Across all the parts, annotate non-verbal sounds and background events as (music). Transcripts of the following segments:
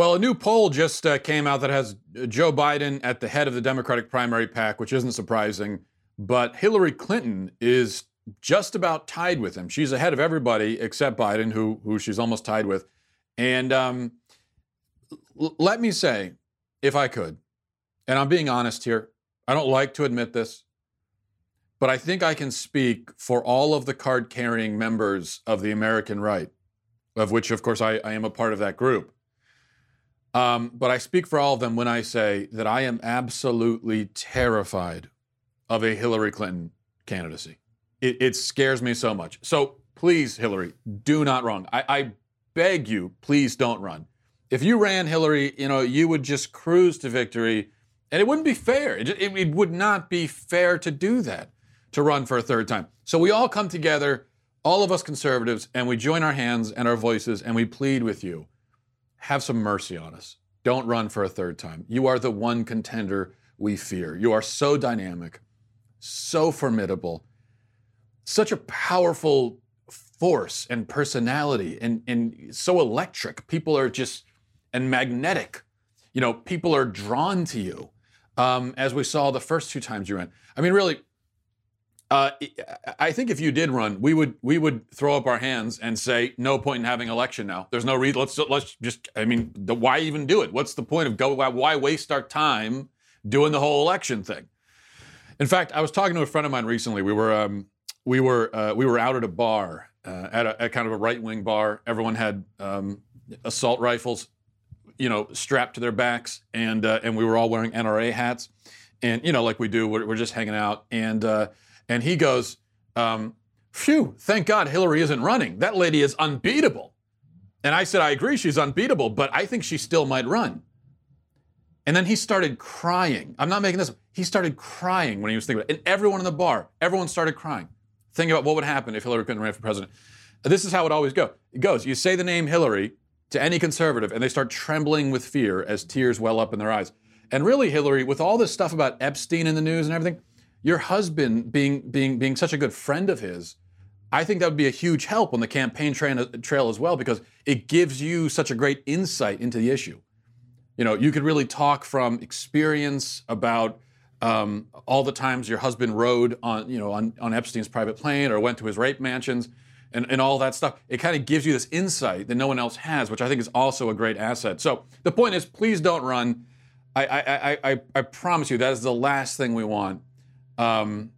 Well, a new poll just uh, came out that has Joe Biden at the head of the Democratic primary pack, which isn't surprising. But Hillary Clinton is just about tied with him. She's ahead of everybody except Biden, who who she's almost tied with. And um, l- let me say, if I could, and I'm being honest here, I don't like to admit this, but I think I can speak for all of the card carrying members of the American right, of which, of course, I, I am a part of that group. Um, but I speak for all of them when I say that I am absolutely terrified of a Hillary Clinton candidacy. It, it scares me so much. So please, Hillary, do not run. I, I beg you, please don't run. If you ran Hillary, you know, you would just cruise to victory, and it wouldn't be fair. It, it, it would not be fair to do that, to run for a third time. So we all come together, all of us conservatives, and we join our hands and our voices, and we plead with you have some mercy on us. Don't run for a third time. You are the one contender we fear. You are so dynamic, so formidable, such a powerful force and personality, and, and so electric. People are just, and magnetic. You know, people are drawn to you, um, as we saw the first two times you ran. I mean, really, uh, I think if you did run, we would we would throw up our hands and say, no point in having election now. There's no reason. Let's let's just. I mean, the, why even do it? What's the point of go? Why waste our time doing the whole election thing? In fact, I was talking to a friend of mine recently. We were um, we were uh, we were out at a bar uh, at, a, at kind of a right wing bar. Everyone had um, assault rifles, you know, strapped to their backs, and uh, and we were all wearing NRA hats, and you know, like we do. We're, we're just hanging out, and uh, and he goes, um, Phew, thank God Hillary isn't running. That lady is unbeatable. And I said, I agree, she's unbeatable, but I think she still might run. And then he started crying. I'm not making this. He started crying when he was thinking about it. And everyone in the bar, everyone started crying, thinking about what would happen if Hillary Clinton ran for president. This is how it always go. It goes. You say the name Hillary to any conservative, and they start trembling with fear as tears well up in their eyes. And really, Hillary, with all this stuff about Epstein in the news and everything, your husband being being being such a good friend of his, I think that would be a huge help on the campaign trail, trail as well because it gives you such a great insight into the issue. You know, you could really talk from experience about um, all the times your husband rode on, you know, on, on Epstein's private plane or went to his rape mansions and, and all that stuff. It kind of gives you this insight that no one else has, which I think is also a great asset. So the point is, please don't run. I, I, I, I, I promise you that is the last thing we want um,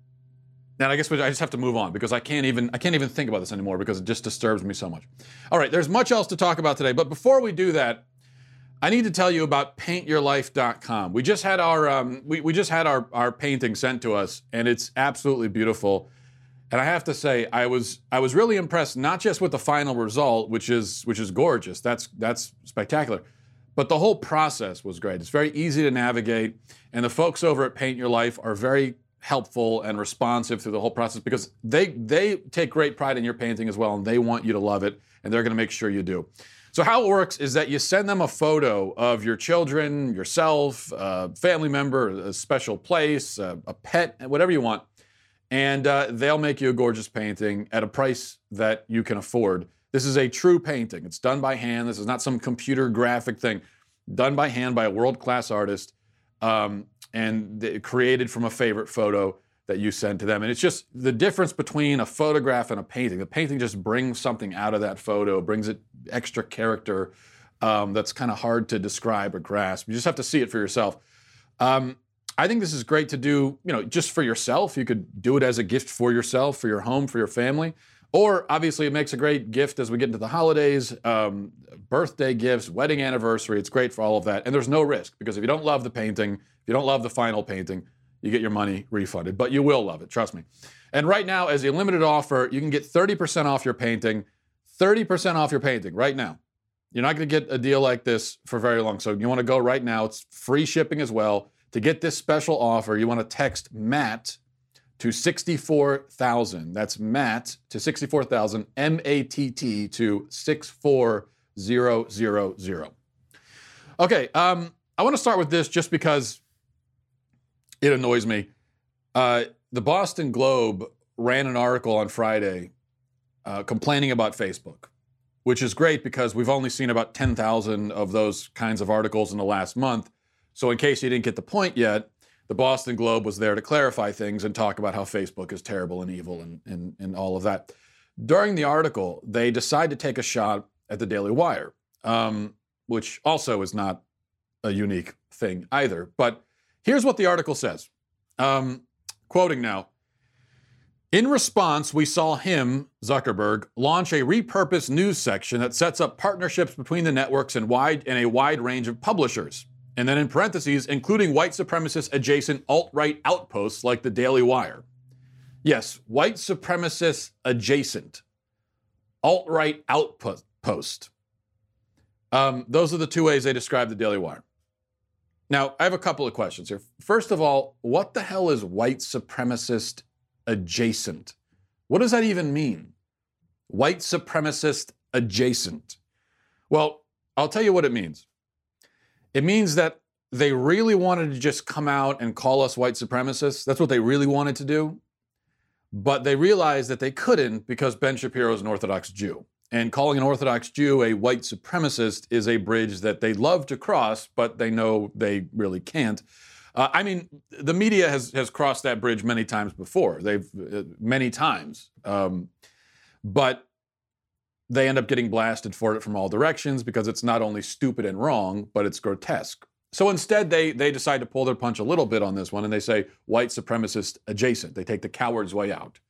and I guess I just have to move on because I can't even I can't even think about this anymore because it just disturbs me so much. All right, there's much else to talk about today, but before we do that, I need to tell you about PaintYourLife.com. We just had our um, we, we just had our our painting sent to us, and it's absolutely beautiful. And I have to say, I was I was really impressed not just with the final result, which is which is gorgeous. That's that's spectacular. But the whole process was great. It's very easy to navigate, and the folks over at Paint Your Life are very helpful and responsive through the whole process because they they take great pride in your painting as well and they want you to love it and they're going to make sure you do. So how it works is that you send them a photo of your children, yourself, a family member, a special place, a, a pet, whatever you want, and uh, they'll make you a gorgeous painting at a price that you can afford. This is a true painting. It's done by hand. This is not some computer graphic thing. Done by hand by a world-class artist. Um, and created from a favorite photo that you send to them. And it's just the difference between a photograph and a painting. The painting just brings something out of that photo, brings it extra character um, that's kind of hard to describe or grasp. You just have to see it for yourself. Um, I think this is great to do, you know, just for yourself. You could do it as a gift for yourself, for your home, for your family. Or obviously, it makes a great gift as we get into the holidays, um, birthday gifts, wedding anniversary. It's great for all of that. And there's no risk because if you don't love the painting, if you don't love the final painting, you get your money refunded, but you will love it, trust me. And right now, as a limited offer, you can get 30% off your painting. 30% off your painting right now. You're not going to get a deal like this for very long. So you want to go right now. It's free shipping as well. To get this special offer, you want to text Matt to 64,000. That's Matt to 64,000, M A T T to 64000. Okay, um, I want to start with this just because it annoys me. Uh, the Boston Globe ran an article on Friday uh, complaining about Facebook. which is great because we've only seen about 10,000 of those kinds of articles in the last month. So, in case you didn't get the point yet, the Boston Globe was there to clarify things and talk about how Facebook is terrible and evil and, and, and all of that. During the article, they decide to take a shot at the Daily Wire, um, which also is not a unique thing either. But here's what the article says um, quoting now in response, we saw him, Zuckerberg, launch a repurposed news section that sets up partnerships between the networks and wide and a wide range of publishers. And then in parentheses, including white supremacist adjacent alt-right outposts like the Daily Wire. Yes, white supremacist adjacent. Alt-right outpost. Um, those are the two ways they describe the Daily Wire. Now, I have a couple of questions here. First of all, what the hell is white supremacist adjacent. What does that even mean? White supremacist adjacent. Well, I'll tell you what it means. It means that they really wanted to just come out and call us white supremacists. That's what they really wanted to do. But they realized that they couldn't because Ben Shapiro is an Orthodox Jew. And calling an Orthodox Jew a white supremacist is a bridge that they love to cross, but they know they really can't. Uh, I mean, the media has has crossed that bridge many times before. They've uh, many times, um, but they end up getting blasted for it from all directions because it's not only stupid and wrong, but it's grotesque. So instead, they they decide to pull their punch a little bit on this one, and they say white supremacist adjacent. They take the coward's way out,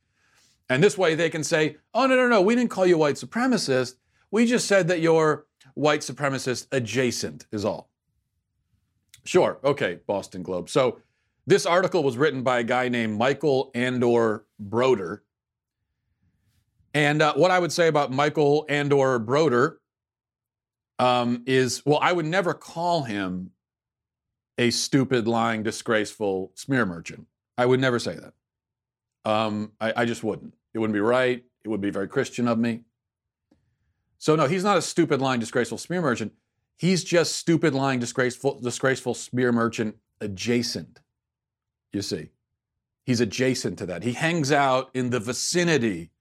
and this way they can say, "Oh no, no, no, we didn't call you white supremacist. We just said that you're white supremacist adjacent is all." Sure. Okay, Boston Globe. So this article was written by a guy named Michael Andor Brodeur. And uh, what I would say about Michael Andor Brodeur um, is well, I would never call him a stupid, lying, disgraceful smear merchant. I would never say that. Um, I, I just wouldn't. It wouldn't be right. It would be very Christian of me. So, no, he's not a stupid, lying, disgraceful smear merchant. He's just stupid, lying, disgraceful, disgraceful smear merchant adjacent. You see, he's adjacent to that. He hangs out in the vicinity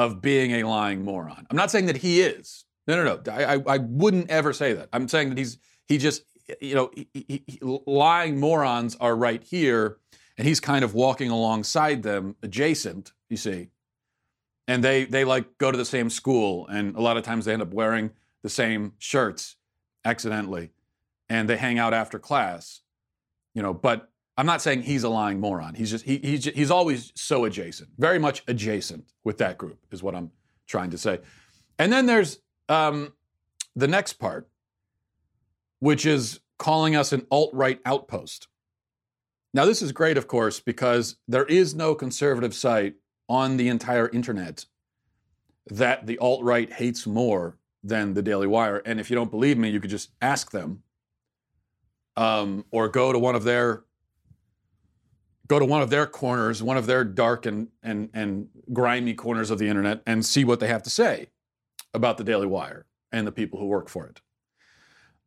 of being a lying moron. I'm not saying that he is. No, no, no. I, I, I wouldn't ever say that. I'm saying that he's he just you know he, he, he, lying morons are right here, and he's kind of walking alongside them, adjacent. You see, and they they like go to the same school, and a lot of times they end up wearing the same shirts accidentally and they hang out after class, you know, but I'm not saying he's a lying moron. He's just, he, he's, he's always so adjacent, very much adjacent with that group, is what I'm trying to say. And then there's um, the next part, which is calling us an alt right outpost. Now, this is great, of course, because there is no conservative site on the entire internet that the alt right hates more than the Daily Wire. And if you don't believe me, you could just ask them, um, or go to one of their go to one of their corners, one of their dark and and and grimy corners of the internet, and see what they have to say about the Daily Wire and the people who work for it.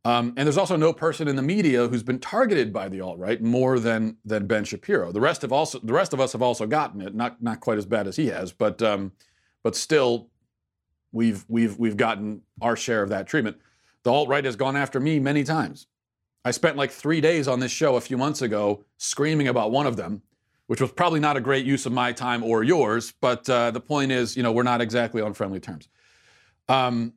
Um, and there's also no person in the media who's been targeted by the alt right more than than Ben Shapiro. The rest of also the rest of us have also gotten it, not not quite as bad as he has, but um, but still we've we've we've gotten our share of that treatment. The alt right has gone after me many times. I spent like three days on this show a few months ago screaming about one of them, which was probably not a great use of my time or yours. But uh, the point is, you know, we're not exactly on friendly terms. Um,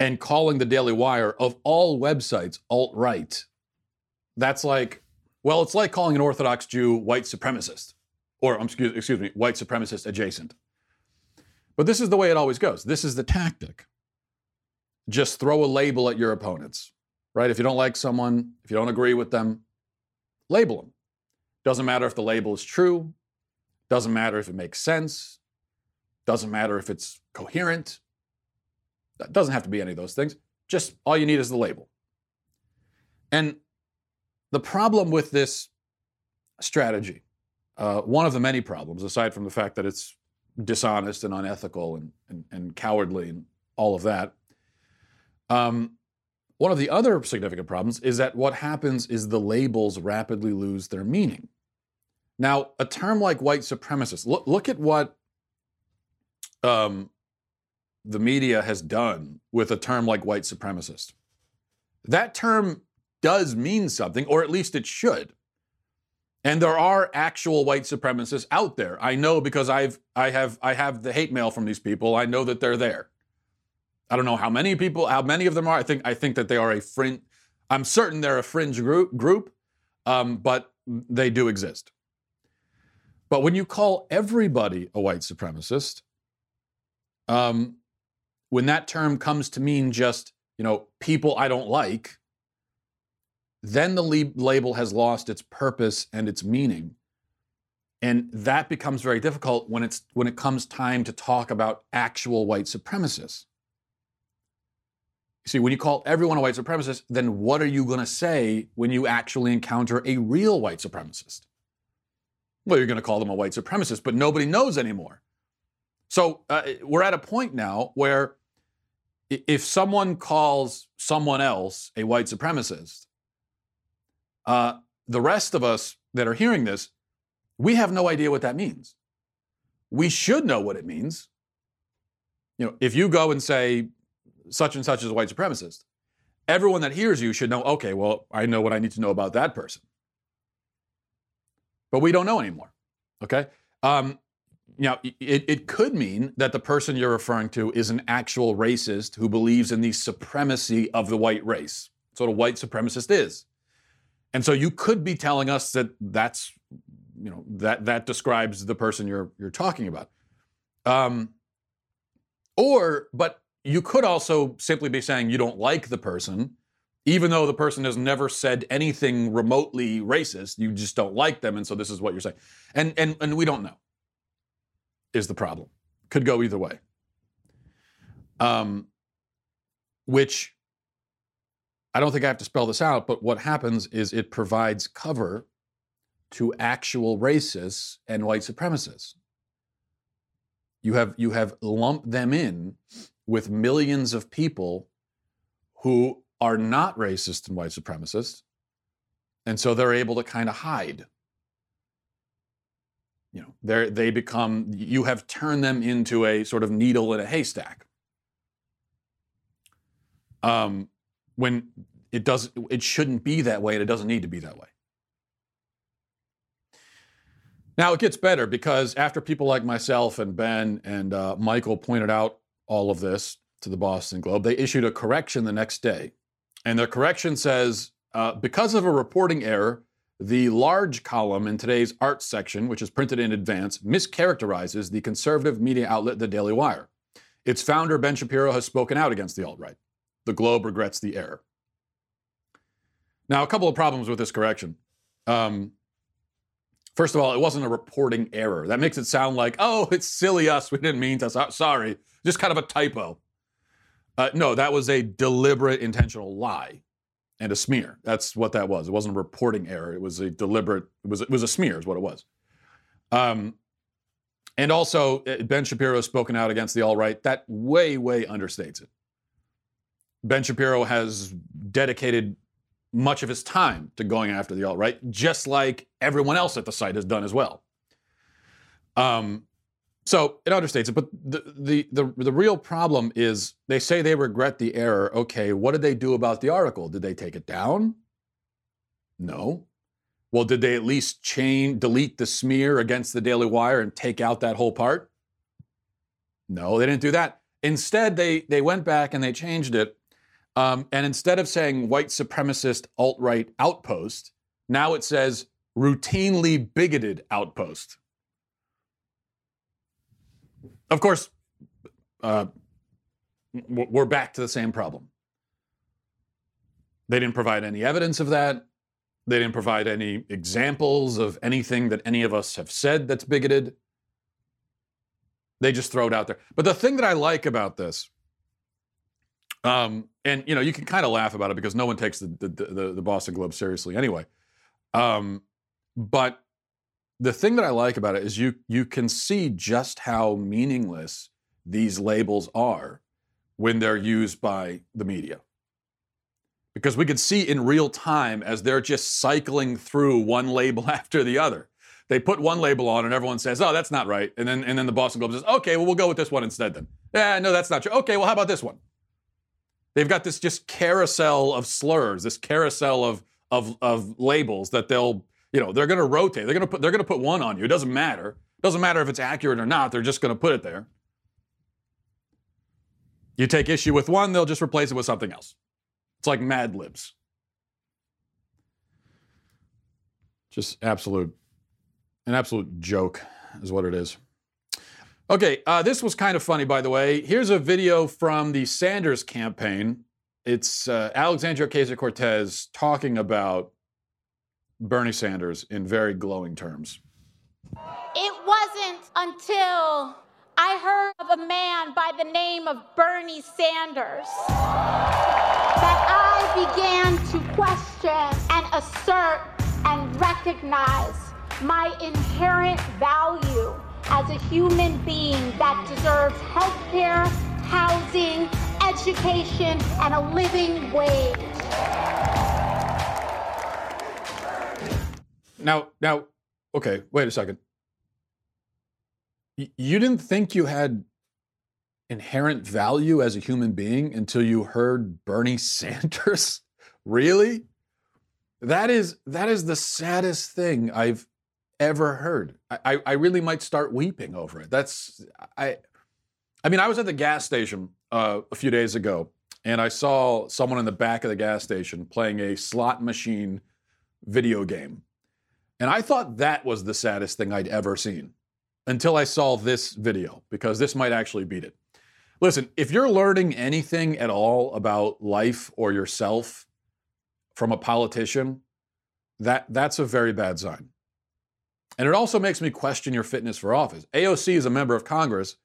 and calling the Daily Wire of all websites alt right, that's like, well, it's like calling an Orthodox Jew white supremacist, or um, excuse, excuse me, white supremacist adjacent. But this is the way it always goes. This is the tactic. Just throw a label at your opponents, right? If you don't like someone, if you don't agree with them, label them. Doesn't matter if the label is true, doesn't matter if it makes sense, doesn't matter if it's coherent. It doesn't have to be any of those things. Just all you need is the label. And the problem with this strategy, uh, one of the many problems, aside from the fact that it's dishonest and unethical and, and, and cowardly and all of that. Um, one of the other significant problems is that what happens is the labels rapidly lose their meaning. Now, a term like white supremacist, look, look at what um, the media has done with a term like white supremacist. That term does mean something, or at least it should. And there are actual white supremacists out there. I know because I've I have I have the hate mail from these people. I know that they're there. I don't know how many people, how many of them are. I think I think that they are a fringe. I'm certain they're a fringe group group, um, but they do exist. But when you call everybody a white supremacist, um, when that term comes to mean just you know people I don't like, then the label has lost its purpose and its meaning. And that becomes very difficult when it's when it comes time to talk about actual white supremacists. See, when you call everyone a white supremacist, then what are you going to say when you actually encounter a real white supremacist? Well, you're going to call them a white supremacist, but nobody knows anymore. So uh, we're at a point now where if someone calls someone else a white supremacist, uh, the rest of us that are hearing this, we have no idea what that means. We should know what it means. You know, if you go and say such and such is a white supremacist, everyone that hears you should know, okay, well, I know what I need to know about that person. But we don't know anymore. Okay? Um, now, it, it could mean that the person you're referring to is an actual racist who believes in the supremacy of the white race. That's what a white supremacist is. And so you could be telling us that that's, you know, that that describes the person you're you're talking about. Um, or, but you could also simply be saying you don't like the person, even though the person has never said anything remotely racist. You just don't like them, and so this is what you're saying. And and and we don't know. Is the problem? Could go either way. Um, which I don't think I have to spell this out, but what happens is it provides cover to actual racists and white supremacists. You have you have lumped them in with millions of people who are not racist and white supremacists, and so they're able to kind of hide. You know, they they become you have turned them into a sort of needle in a haystack. Um, when it does it shouldn't be that way and it doesn't need to be that way. Now it gets better because after people like myself and Ben and uh, Michael pointed out all of this to the Boston Globe, they issued a correction the next day. And their correction says uh, because of a reporting error, the large column in today's arts section, which is printed in advance, mischaracterizes the conservative media outlet, The Daily Wire. Its founder, Ben Shapiro, has spoken out against the alt right. The Globe regrets the error. Now, a couple of problems with this correction. Um, first of all, it wasn't a reporting error. That makes it sound like, oh, it's silly us. We didn't mean to. Sorry. Just kind of a typo. Uh, no, that was a deliberate, intentional lie and a smear. That's what that was. It wasn't a reporting error. It was a deliberate. It was. It was a smear. Is what it was. Um, and also, uh, Ben Shapiro has spoken out against the alt right. That way, way understates it. Ben Shapiro has dedicated much of his time to going after the alt right, just like everyone else at the site has done as well. Um, so it understates it, but the, the, the the real problem is they say they regret the error. Okay, what did they do about the article? Did they take it down? No. Well, did they at least change, delete the smear against the Daily Wire and take out that whole part? No, they didn't do that. Instead, they they went back and they changed it um, and instead of saying white supremacist alt right outpost, now it says routinely bigoted outpost. Of course, uh, we're back to the same problem. They didn't provide any evidence of that. They didn't provide any examples of anything that any of us have said that's bigoted. They just throw it out there. But the thing that I like about this um, and you know, you can kind of laugh about it because no one takes the the, the, the Boston Globe seriously anyway. Um, but the thing that I like about it is you you can see just how meaningless these labels are when they're used by the media. Because we could see in real time as they're just cycling through one label (laughs) after the other. they put one label on and everyone says, oh, that's not right. And then, and then the Boston Globe says, okay, well, we'll go with this one instead then. Yeah, no, that's not true. Okay, well, how about this one? They've got this just carousel of slurs, this carousel of, of, of labels that they'll, you know, they're going to rotate. They're going to put, they're going to put one on you. It doesn't matter. It doesn't matter if it's accurate or not. They're just going to put it there. You take issue with one, they'll just replace it with something else. It's like Mad Libs. Just absolute an absolute joke, is what it is. Okay, uh, this was kind of funny, by the way. Here's a video from the Sanders campaign. It's uh, Alexandria Ocasio Cortez talking about Bernie Sanders in very glowing terms. It wasn't until I heard of a man by the name of Bernie Sanders that I began to question and assert and recognize my inherent value as a human being that deserves health care, housing, education, and a living wage. Now, now, okay, wait a second. You didn't think you had inherent value as a human being until you heard Bernie (laughs) Sanders? really? That is that is the saddest thing I've ever heard. I, I really might start weeping over it. That's I. I mean, I was at the gas station uh, a few days ago, and I saw someone in the back of the gas station playing a slot machine video game, and I thought that was the saddest thing I'd ever seen until I saw this video because this might actually beat it. Listen, if you're learning anything at all about life or yourself from a politician, that that's a very bad sign. And it also makes me question your fitness for office. AOC is a member of Congress,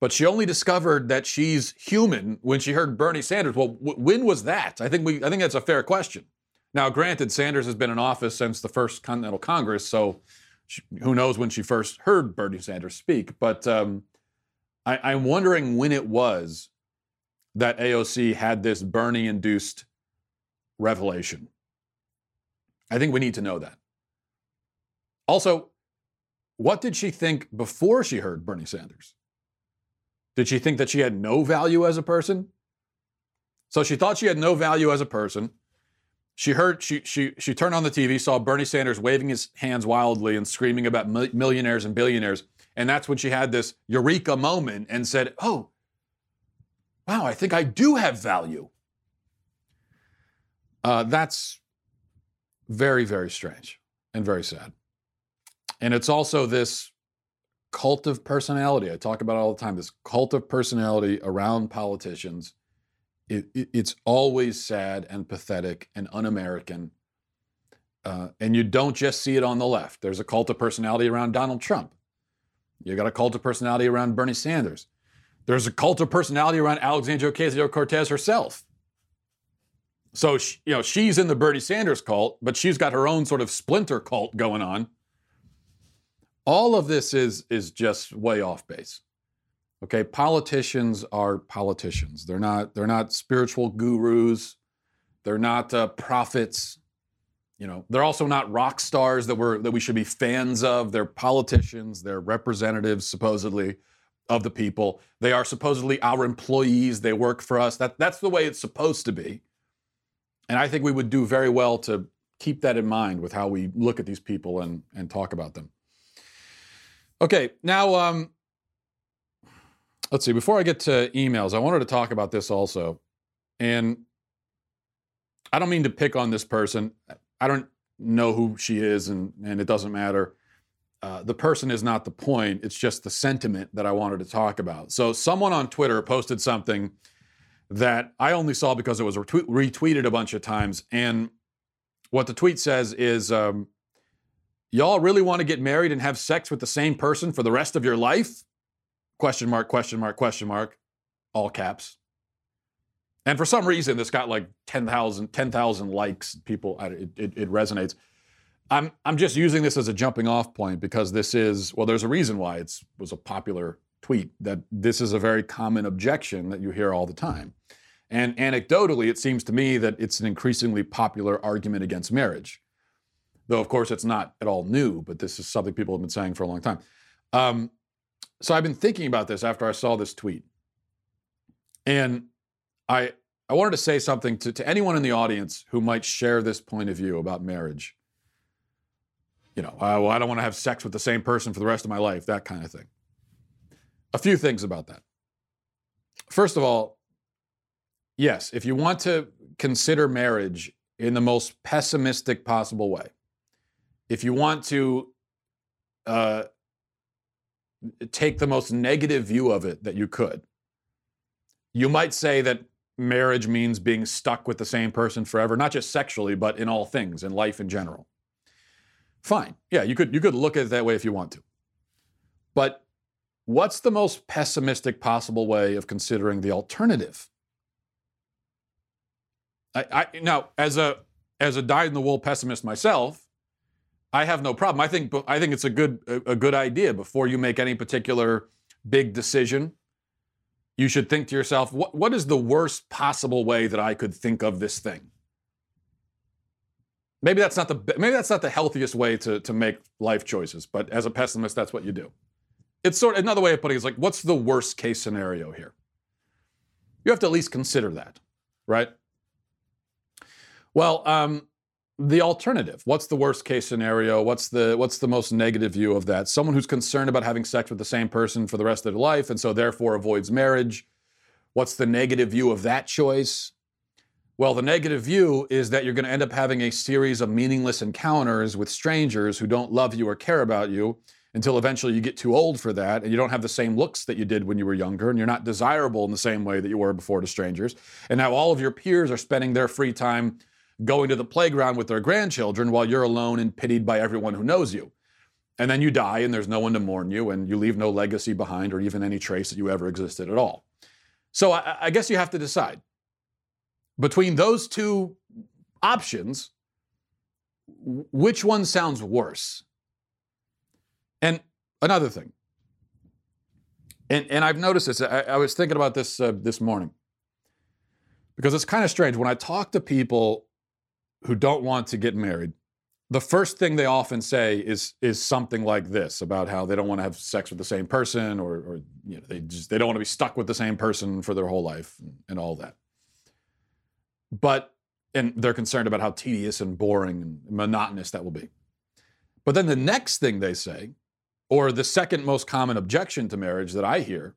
but she only discovered that she's human when she heard Bernie Sanders. Well, w- when was that? I think we I think that's a fair question. Now, granted, Sanders has been in office since the first Continental Congress, so she, who knows when she first heard Bernie Sanders speak. But um, I, I'm wondering when it was that AOC had this Bernie-induced revelation. I think we need to know that. Also, what did she think before she heard Bernie Sanders? Did she think that she had no value as a person? So she thought she had no value as a person. She heard she she she turned on the TV, saw Bernie Sanders waving his hands wildly and screaming about millionaires and billionaires, and that's when she had this eureka moment and said, "Oh, wow, I think I do have value." Uh, that's very very strange and very sad. And it's also this cult of personality. I talk about all the time this cult of personality around politicians. It, it, it's always sad and pathetic and un American. Uh, and you don't just see it on the left. There's a cult of personality around Donald Trump. You got a cult of personality around Bernie Sanders. There's a cult of personality around Alexandria Ocasio Cortez herself. So, she, you know, she's in the Bernie Sanders cult, but she's got her own sort of splinter cult going on all of this is is just way off base. Okay, politicians are politicians. They're not they're not spiritual gurus. They're not uh, prophets. You know, they're also not rock stars that we're that we should be fans of. They're politicians. They're representatives supposedly of the people. They are supposedly our employees. They work for us. That that's the way it's supposed to be. And I think we would do very well to keep that in mind with how we look at these people and and talk about them. Okay, now um, let's see. Before I get to emails, I wanted to talk about this also, and I don't mean to pick on this person. I don't know who she is, and and it doesn't matter. Uh, the person is not the point. It's just the sentiment that I wanted to talk about. So, someone on Twitter posted something that I only saw because it was retweet- retweeted a bunch of times. And what the tweet says is um, Y'all really want to get married and have sex with the same person for the rest of your life? Question mark, question mark, question mark, all caps. And for some reason, this got like 10,000 10, likes. People, it, it, it resonates. I'm, I'm just using this as a jumping off point because this is, well, there's a reason why it was a popular tweet, that this is a very common objection that you hear all the time. And anecdotally, it seems to me that it's an increasingly popular argument against marriage. Though of course it's not at all new, but this is something people have been saying for a long time. Um, so I've been thinking about this after I saw this tweet, and I I wanted to say something to, to anyone in the audience who might share this point of view about marriage. You know, uh, well, I don't want to have sex with the same person for the rest of my life, that kind of thing. A few things about that. First of all, yes, if you want to consider marriage in the most pessimistic possible way, if you want to uh, take the most negative view of it that you could, you might say that marriage means being stuck with the same person forever, not just sexually, but in all things, in life in general. Fine. Yeah, you could you could look at it that way if you want to. But what's the most pessimistic possible way of considering the alternative? I, I now as a as a dyed in the wool pessimist myself, I have no problem. I think I think it's a good a, good idea before you make any particular big decision. You should think to yourself, what, what is the worst possible way that I could think of this thing? Maybe that's not the maybe that's not the healthiest way to, to make life choices, but as a pessimist, that's what you do. It's sort of another way of putting it is like, what's the worst case scenario here? You have to at least consider that, right? Well, um, the alternative. What's the worst case scenario? What's the what's the most negative view of that? Someone who's concerned about having sex with the same person for the rest of their life and so therefore avoids marriage. What's the negative view of that choice? Well, the negative view is that you're going to end up having a series of meaningless encounters with strangers who don't love you or care about you until eventually you get too old for that and you don't have the same looks that you did when you were younger and you're not desirable in the same way that you were before to strangers. And now all of your peers are spending their free time going to the playground with their grandchildren while you're alone and pitied by everyone who knows you. And then you die and there's no one to mourn you and you leave no legacy behind or even any trace that you ever existed at all. So I, I guess you have to decide between those two options, which one sounds worse? And another thing, and, and I've noticed this, I, I was thinking about this uh, this morning because it's kind of strange. When I talk to people who don't want to get married, the first thing they often say is is something like this about how they don't want to have sex with the same person or, or you know, they just they don't want to be stuck with the same person for their whole life and, and all that. But and they're concerned about how tedious and boring and monotonous that will be. But then the next thing they say, or the second most common objection to marriage that I hear,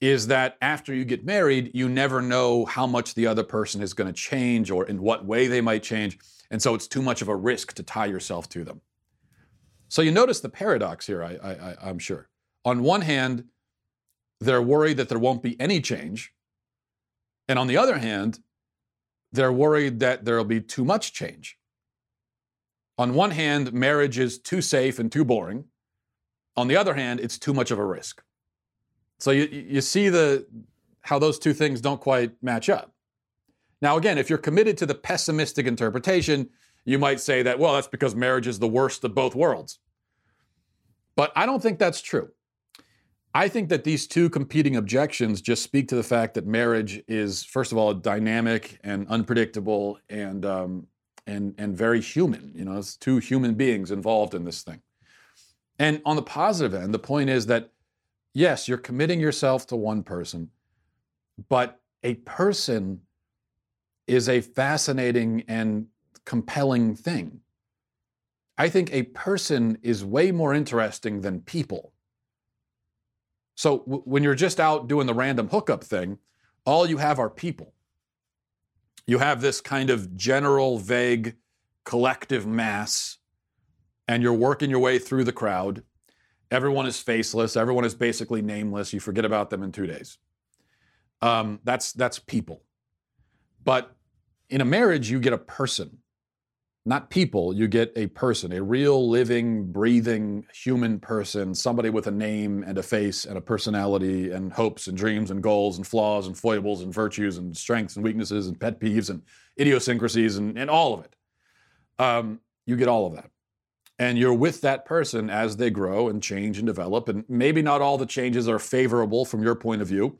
is that after you get married, you never know how much the other person is going to change or in what way they might change. And so it's too much of a risk to tie yourself to them. So you notice the paradox here, I, I'm sure. On one hand, they're worried that there won't be any change. And on the other hand, they're worried that there'll be too much change. On one hand, marriage is too safe and too boring. On the other hand, it's too much of a risk. So you, you see the how those two things don't quite match up. Now, again, if you're committed to the pessimistic interpretation, you might say that, well, that's because marriage is the worst of both worlds. But I don't think that's true. I think that these two competing objections just speak to the fact that marriage is, first of all, dynamic and unpredictable and um, and and very human. You know, it's two human beings involved in this thing. And on the positive end, the point is that yes, you're committing yourself to one person, but a person is a fascinating and compelling thing. I think a person is way more interesting than people. So w- when you're just out doing the random hookup thing, all you have are people. You have this kind of general, vague, collective mass, and you're working your way through the crowd. Everyone is faceless. Everyone is basically nameless. You forget about them in two days. Um, that's that's people. But in a marriage, you get a person, not people. You get a person, a real, living, breathing human person, somebody with a name and a face and a personality and hopes and dreams and goals and flaws and foibles and virtues and strengths and weaknesses and pet peeves and idiosyncrasies and, and all of it. Um, you get all of that and you're with that person as they grow and change and develop. And maybe not all the changes are favorable from your point of view.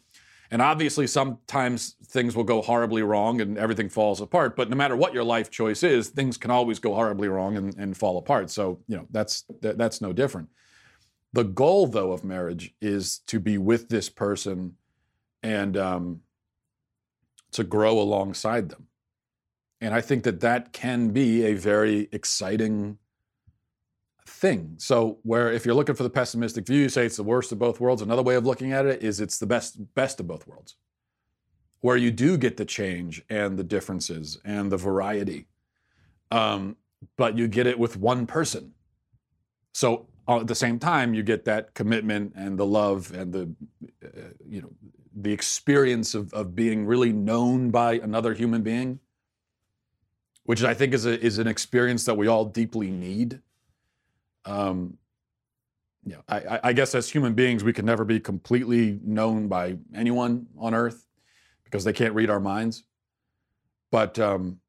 And obviously, sometimes things will go horribly wrong and everything falls apart. But no matter what your life choice is, things can always go horribly wrong and, and fall apart. So, you know, that's that, that's no different. The goal, though, of marriage is to be with this person and um, to grow alongside them. And I think that that can be a very exciting thing. So, where if you're looking for the pessimistic view, you say it's the worst of both worlds. Another way of looking at it is it's the best best of both worlds, where you do get the change and the differences and the variety, um, but you get it with one person. So at the same time, you get that commitment and the love and the uh, you know the experience of of being really known by another human being, which I think is a, is an experience that we all deeply need um, yeah, I, I, guess as human beings, we can never be completely known by anyone on earth because they can't read our minds. But um,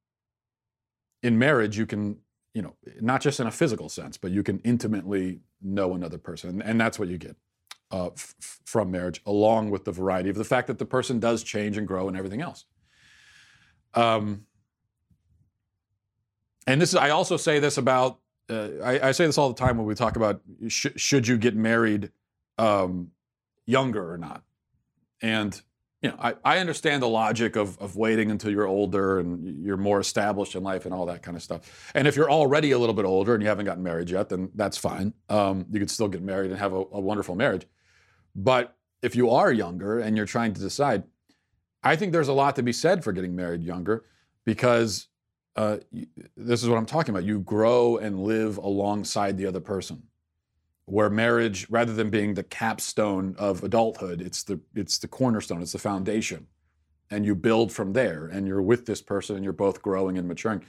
in marriage, you can, you know, not just in a physical sense, but you can intimately know another person. And that's what you get uh, f- from marriage, along with the variety of the fact that the person does change and grow and everything else. Um, and this is, I also say this about uh, I, I, say this all the time when we talk about sh- should you get married um, younger or not. And you know, I, I understand the logic of, of waiting until you're older and you're more established in life and all that kind of stuff. And if you're already a little bit older and you haven't gotten married yet, then that's fine. Um, you could still get married and have a, a wonderful marriage. But if you are younger and you're trying to decide, I think there's a lot to be said for getting married younger because uh, this is what I'm talking about. You grow and live alongside the other person. Where marriage, rather than being the capstone of adulthood, it's the it's the cornerstone, it's the foundation, and you build from there. And you're with this person, and you're both growing and maturing.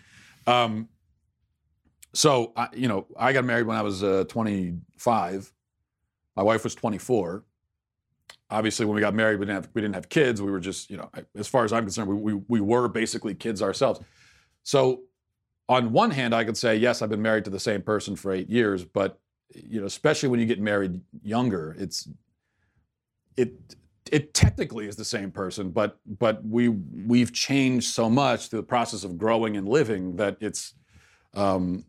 Um, so, I, you know, I got married when I was uh, 25. My wife was 24. Obviously, when we got married, we didn't have we didn't have kids. We were just, you know, as far as I'm concerned, we we, we were basically kids ourselves. So, on one hand, I could say, yes, I've been married to the same person for eight years, but you know, especially when you get married younger, it's it it technically is the same person, but but we we've changed so much through the process of growing and living that it's um,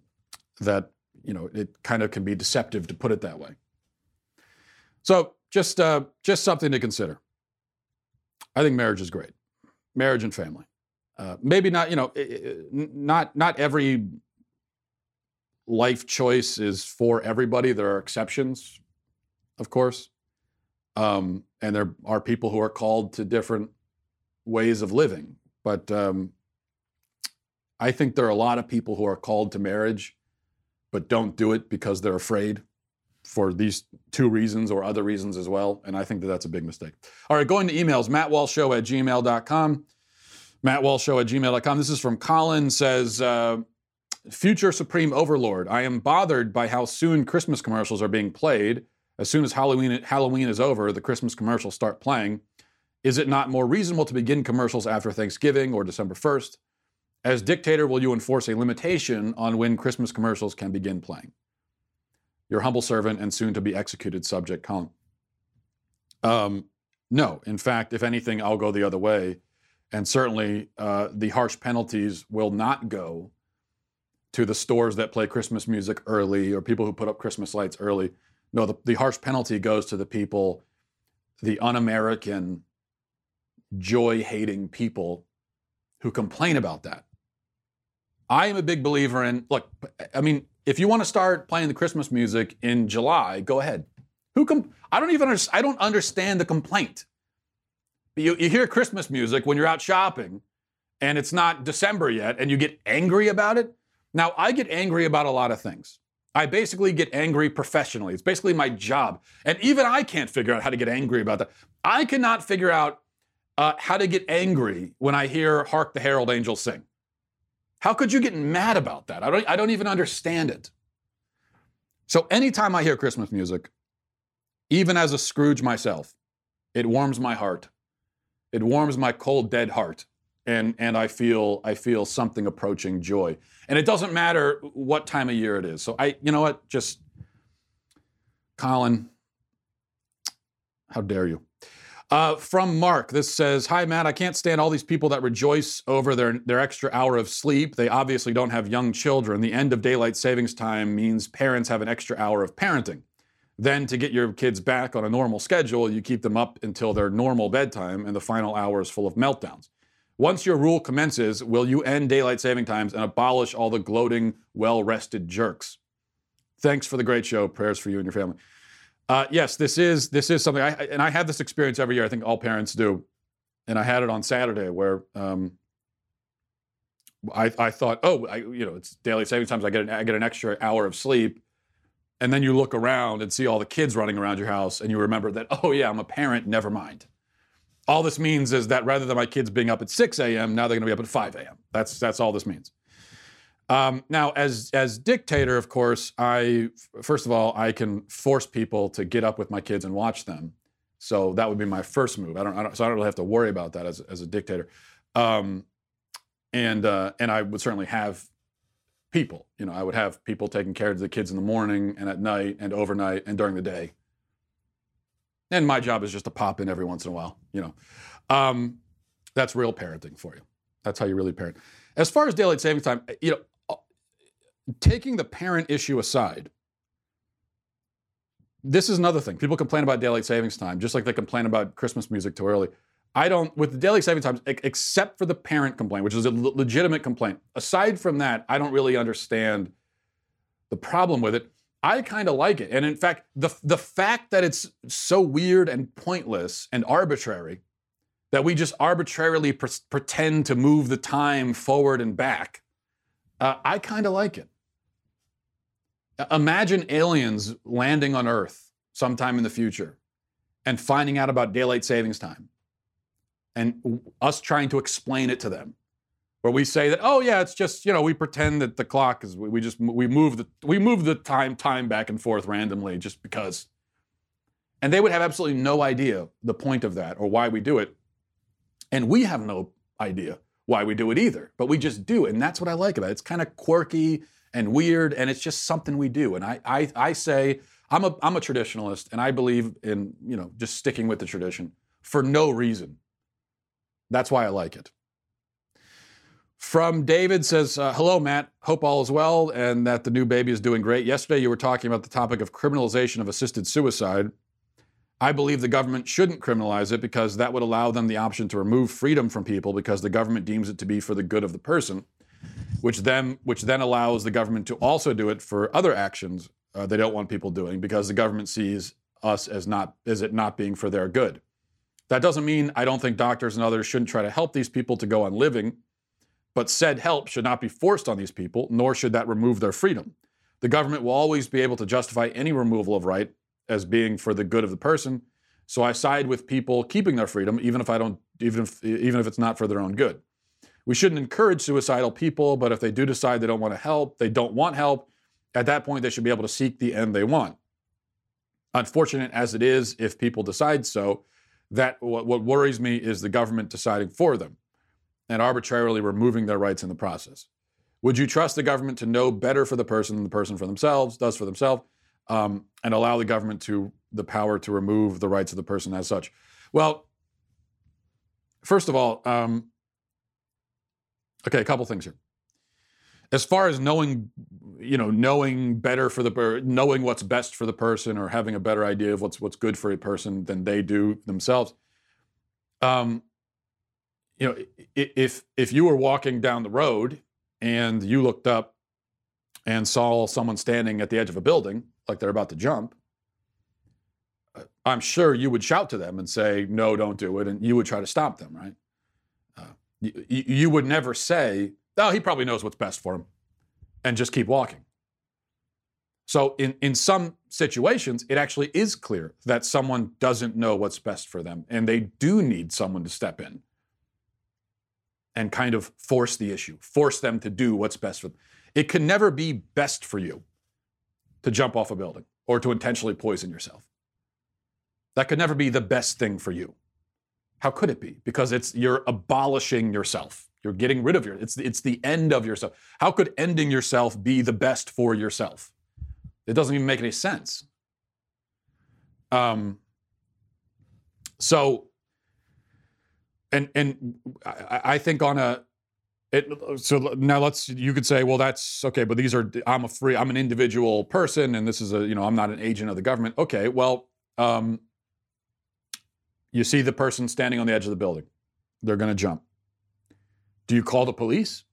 that you know it kind of can be deceptive to put it that way. So just uh, just something to consider. I think marriage is great, marriage and family. Uh, maybe not, you know, not not every life choice is for everybody. There are exceptions, of course, um, and there are people who are called to different ways of living. But um, I think there are a lot of people who are called to marriage, but don't do it because they're afraid for these two reasons or other reasons as well. And I think that that's a big mistake. All right, going to emails, mattwalshshow at gmail.com. MattWalshShow at gmail.com. This is from Colin says, uh, Future Supreme Overlord, I am bothered by how soon Christmas commercials are being played. As soon as Halloween, Halloween is over, the Christmas commercials start playing. Is it not more reasonable to begin commercials after Thanksgiving or December 1st? As dictator, will you enforce a limitation on when Christmas commercials can begin playing? Your humble servant and soon to be executed subject, Colin. Um, no. In fact, if anything, I'll go the other way and certainly uh, the harsh penalties will not go to the stores that play Christmas music early or people who put up Christmas lights early. No, the, the harsh penalty goes to the people, the un American, joy hating people who complain about that. I am a big believer in look, I mean, if you want to start playing the Christmas music in July, go ahead. Who com- I don't even under- I don't understand the complaint. You, you hear Christmas music when you're out shopping and it's not December yet and you get angry about it. Now, I get angry about a lot of things. I basically get angry professionally. It's basically my job. And even I can't figure out how to get angry about that. I cannot figure out uh, how to get angry when I hear Hark the Herald Angels Sing. How could you get mad about that? I don't, I don't even understand it. So anytime I hear Christmas music, even as a Scrooge myself, it warms my heart it warms my cold, dead heart. And, and I feel I feel something approaching joy. And it doesn't matter what time of year it is. So I, you know what, just Colin, how dare you? Uh, from Mark, this says, "Hi Matt, I can't stand all these people that rejoice over their their extra hour of sleep. They obviously don't have young children. The end of daylight savings time means parents have an extra hour of parenting. Then to get your kids back on a normal schedule, you keep them up until their normal bedtime, and the final hour is full of meltdowns. Once your rule commences, will you end daylight saving times and abolish all the gloating, well-rested jerks? Thanks for the great show. Prayers for you and your family." Uh, yes, this is this is something I and I have this experience every year. I think all parents do, and I had it on Saturday where um, I, I thought, oh, I, you know, it's daily saving times. I get an, I get an extra hour of sleep, and then you look around and see all the kids running around your house, and you remember that, oh yeah, I'm a parent. Never mind. All this means is that rather than my kids being up at 6 a.m., now they're going to be up at 5 a.m. That's that's all this means. Um, now, as as dictator, of course, I first of all I can force people to get up with my kids and watch them. So that would be my first move. I don't, I don't so I don't really have to worry about that as as a dictator. Um, and uh, and I would certainly have people. You know, I would have people taking care of the kids in the morning and at night and overnight and during the day. And my job is just to pop in every once in a while. You know, um, that's real parenting for you. That's how you really parent. As far as daylight saving time, you know, taking the parent issue aside, this is another thing. People complain about daylight savings time, just like they complain about Christmas music too early. I don't, with the daily saving times, except for the parent complaint, which is a legitimate complaint. Aside from that, I don't really understand the problem with it. I kind of like it. And in fact, the, the fact that it's so weird and pointless and arbitrary that we just arbitrarily pre- pretend to move the time forward and back uh, I kind of like it. Imagine aliens landing on Earth sometime in the future and finding out about daylight savings time and us trying to explain it to them where we say that oh yeah it's just you know we pretend that the clock is we, just we move the we move the time time back and forth randomly just because and they would have absolutely no idea the point of that or why we do it and we have no idea why we do it either, but we just do it. And that's what I like about it. It's kind of quirky and weird, and it's just something we do. And I, I, I say, I'm a, I'm a traditionalist, and I believe in, you know, just sticking with the tradition for no reason. That's why I like it. From David says, uh, Hello, Matt. Hope all is well and that the new baby is doing great. Yesterday, you were talking about the topic of criminalization of assisted suicide. I believe the government shouldn't criminalize it because that would allow them the option to remove freedom from people because the government deems it to be for the good of the person, which then which then allows the government to also do it for other actions uh, they don't want people doing because the government sees us as not as it not being for their good. That doesn't mean I don't think doctors and others shouldn't try to help these people to go on living, but said help should not be forced on these people, nor should that remove their freedom. The government will always be able to justify any removal of right as being for the good of the person. So I side with people keeping their freedom, even if I don't, even if even if it's not for their own good. We shouldn't encourage suicidal people, but if they do decide they don't want to help, they don't want help, at that point they should be able to seek the end they want. Unfortunate as it is, if people decide so, that what, what worries me is the government deciding for them and arbitrarily removing their rights in the process. Would you trust the government to know better for the person than the person for themselves does for themselves? um, and allow the government to the power to remove the rights of the person as such. Well, first of all, um, okay, a couple things here. As far as knowing, you know, knowing better for the knowing what's best for the person, or having a better idea of what's what's good for a person than they do themselves. Um, you know, if if you were walking down the road and you looked up and saw someone standing at the edge of a building, like they're about to jump, I'm sure you would shout to them and say, no, don't do it. And you would try to stop them, right? Uh, you, you would never say, oh, he probably knows what's best for him and just keep walking. So, in, in some situations, it actually is clear that someone doesn't know what's best for them and they do need someone to step in and kind of force the issue, force them to do what's best for them. It can never be best for you to jump off a building or to intentionally poison yourself. That could never be the best thing for you. How could it be? Because it's you're abolishing yourself. You're getting rid of your it's it's the end of yourself. How could ending yourself be the best for yourself? It doesn't even make any sense. Um so and and I, I think on a it, so now let's you could say well that's okay but these are i'm a free i'm an individual person and this is a you know i'm not an agent of the government okay well um, you see the person standing on the edge of the building they're going to jump do you call the police?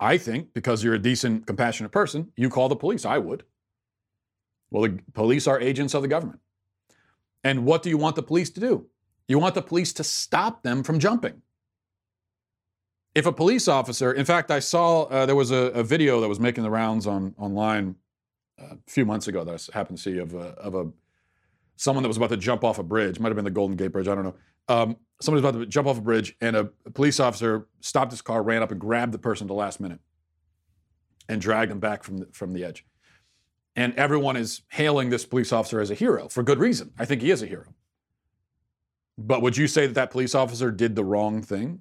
I, think because you're a decent compassionate person you call the police. I would. Well the police are agents of the government. And what do you want the police to do? You want the police to stop them from jumping. If a police officer, in fact, I saw uh, there was a, a, video that was making the rounds on online uh, a few months ago that I happened to see of a, of a someone that was about to jump off a bridge. Might have been the Golden Gate Bridge. I don't know. Um, somebody was about to jump off a bridge, and a, a, police officer stopped his car, ran up, and grabbed the person at the last minute, and dragged him back from the, from the edge. And everyone is hailing this police officer as a hero for good reason. I think he is a hero. But would you say that that police officer did the wrong thing?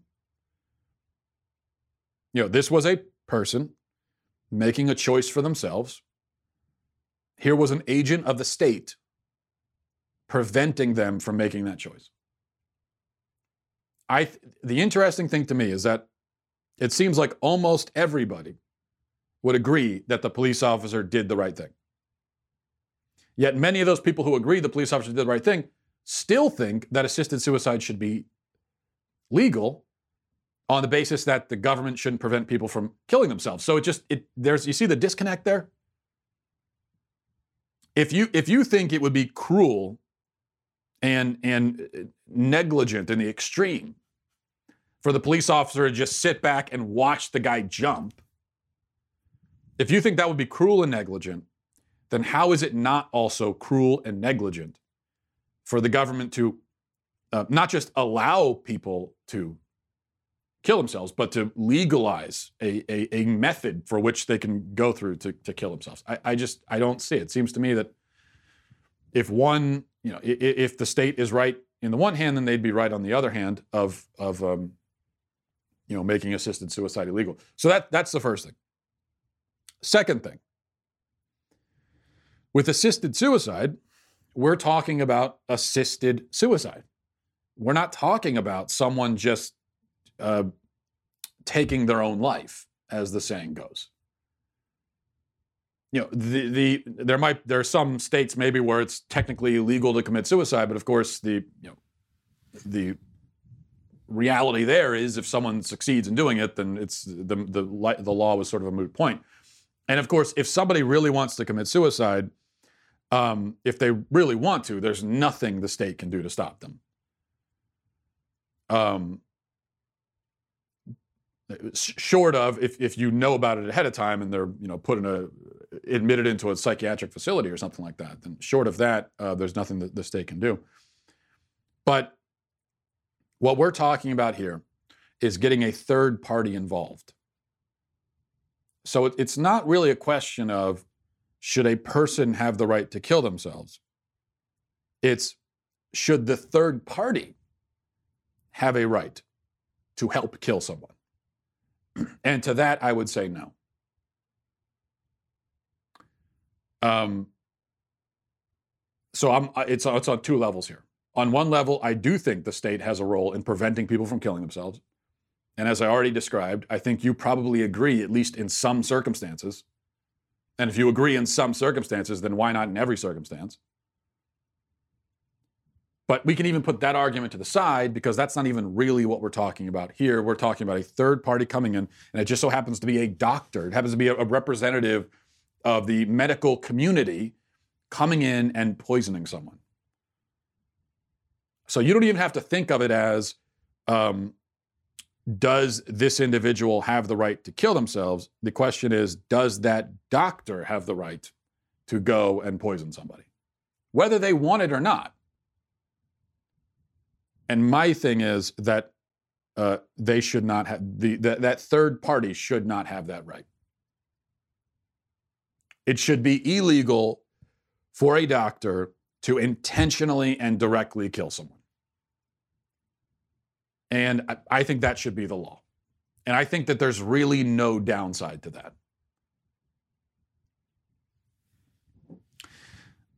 You know, this was a person making a choice for themselves. Here was an agent of the state preventing them from making that choice. I the interesting thing to me is that it seems like almost everybody would agree that the police officer did the right thing. Yet many of those people who agree the police officer did the right thing still think that assisted suicide should be legal on the basis that the government shouldn't prevent people from killing themselves. So it just it there's you see the disconnect there. If you if you think it would be cruel and and negligent in the extreme for the police officer to just sit back and watch the guy jump, if you think that would be cruel and negligent, then how is it not also cruel and negligent for the government to uh, not just allow people to kill themselves, but to legalize a, a, a, method for which they can go through to, to kill themselves. I, I just I don't see it. It seems to me that if one, you know, if, if the state is right in the one hand, then they'd be right on the other hand of of um, you know making assisted suicide illegal. So that that's the first thing. Second thing, with assisted suicide, we're talking about assisted suicide. We're not talking about someone just uh, taking their own life, as the saying goes. You know, the, the there might there are some states maybe where it's technically illegal to commit suicide, but of course the you know the reality there is if someone succeeds in doing it, then it's the the the law was sort of a moot point. And of course, if somebody really wants to commit suicide, um, if they really want to, there's nothing the state can do to stop them. Um, short of if, if you know about it ahead of time and they're you know put in a admitted into a psychiatric facility or something like that then short of that uh, there's nothing that the state can do. But what we're talking about here is getting a third party involved. So it, it's not really a question of should a person have the right to kill themselves. It's should the third party have a right to help kill someone? (clears throat) And to that, I would say no. Um, so I'm, it's, it's on two levels here. On one level, I do think the state has a role in preventing people from killing themselves. And as I already described, I think you probably agree, at least in some circumstances. And if you agree in some circumstances, then why not in every circumstance? But we can even put that argument to the side because that's not even really what we're talking about here. We're talking about a third party coming in, and it just so happens to be a doctor. It happens to be a, a representative of the medical community coming in and poisoning someone. So you don't even have to think of it as um, does this individual have the right to kill themselves? The question is, does that doctor have the right to go and poison somebody? Whether they want it or not. And my thing is that uh, they should not have the that, that third party should not have that right. It should be illegal for a doctor to intentionally and directly kill someone. And I, I think that should be the law. And I think that there's really no downside to that.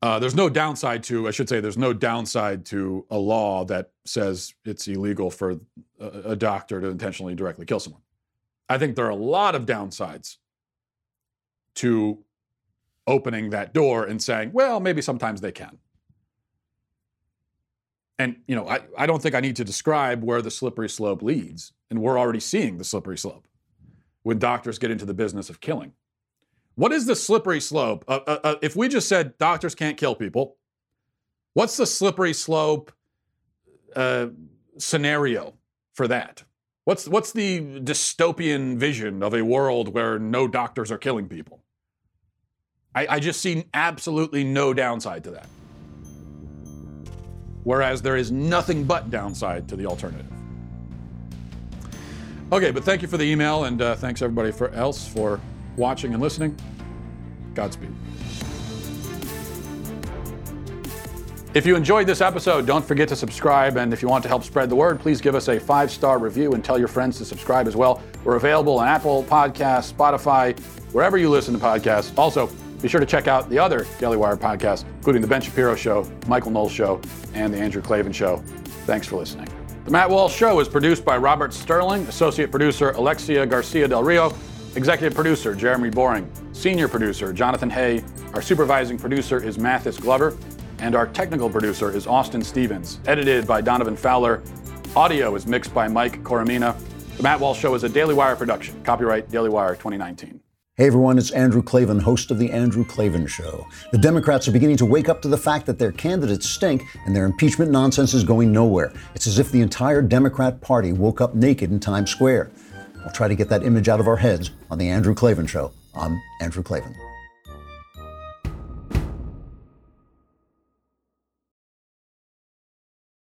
Uh, there's no downside to, I should say, there's no downside to a law that says it's illegal for a, a doctor to intentionally directly kill someone. I think there are a lot of downsides to opening that door and saying, well, maybe sometimes they can. And, you know, I, I don't think I need to describe where the slippery slope leads. And we're already seeing the slippery slope when doctors get into the business of killing. What is the slippery slope? Uh, uh, uh, if we just said doctors can't kill people, what's the slippery slope uh, scenario for that? What's what's the dystopian vision of a world where no doctors are killing people? I, I just see absolutely no downside to that. Whereas there is nothing but downside to the alternative. Okay, but thank you for the email, and uh, thanks everybody for else for watching and listening. Godspeed. If you enjoyed this episode, don't forget to subscribe. And if you want to help spread the word, please give us a five star review and tell your friends to subscribe as well. We're available on Apple Podcasts, Spotify, wherever you listen to podcasts. Also, be sure to check out the other Daily Wire podcasts, including The Ben Shapiro Show, Michael Knowles Show, and The Andrew Klavan Show. Thanks for listening. The Matt Walsh Show is produced by Robert Sterling, Associate Producer Alexia Garcia Del Rio, Executive Producer Jeremy Boring, Senior Producer Jonathan Hay, our Supervising Producer is Mathis Glover, and our technical producer is Austin Stevens. Edited by Donovan Fowler. Audio is mixed by Mike Coromina. The Matt Walsh Show is a Daily Wire production. Copyright Daily Wire 2019. Hey everyone, it's Andrew Klavan, host of The Andrew Klavan Show. The Democrats are beginning to wake up to the fact that their candidates stink and their impeachment nonsense is going nowhere. It's as if the entire Democrat Party woke up naked in Times Square. We'll try to get that image out of our heads on The Andrew Klavan Show. I'm Andrew Klavan.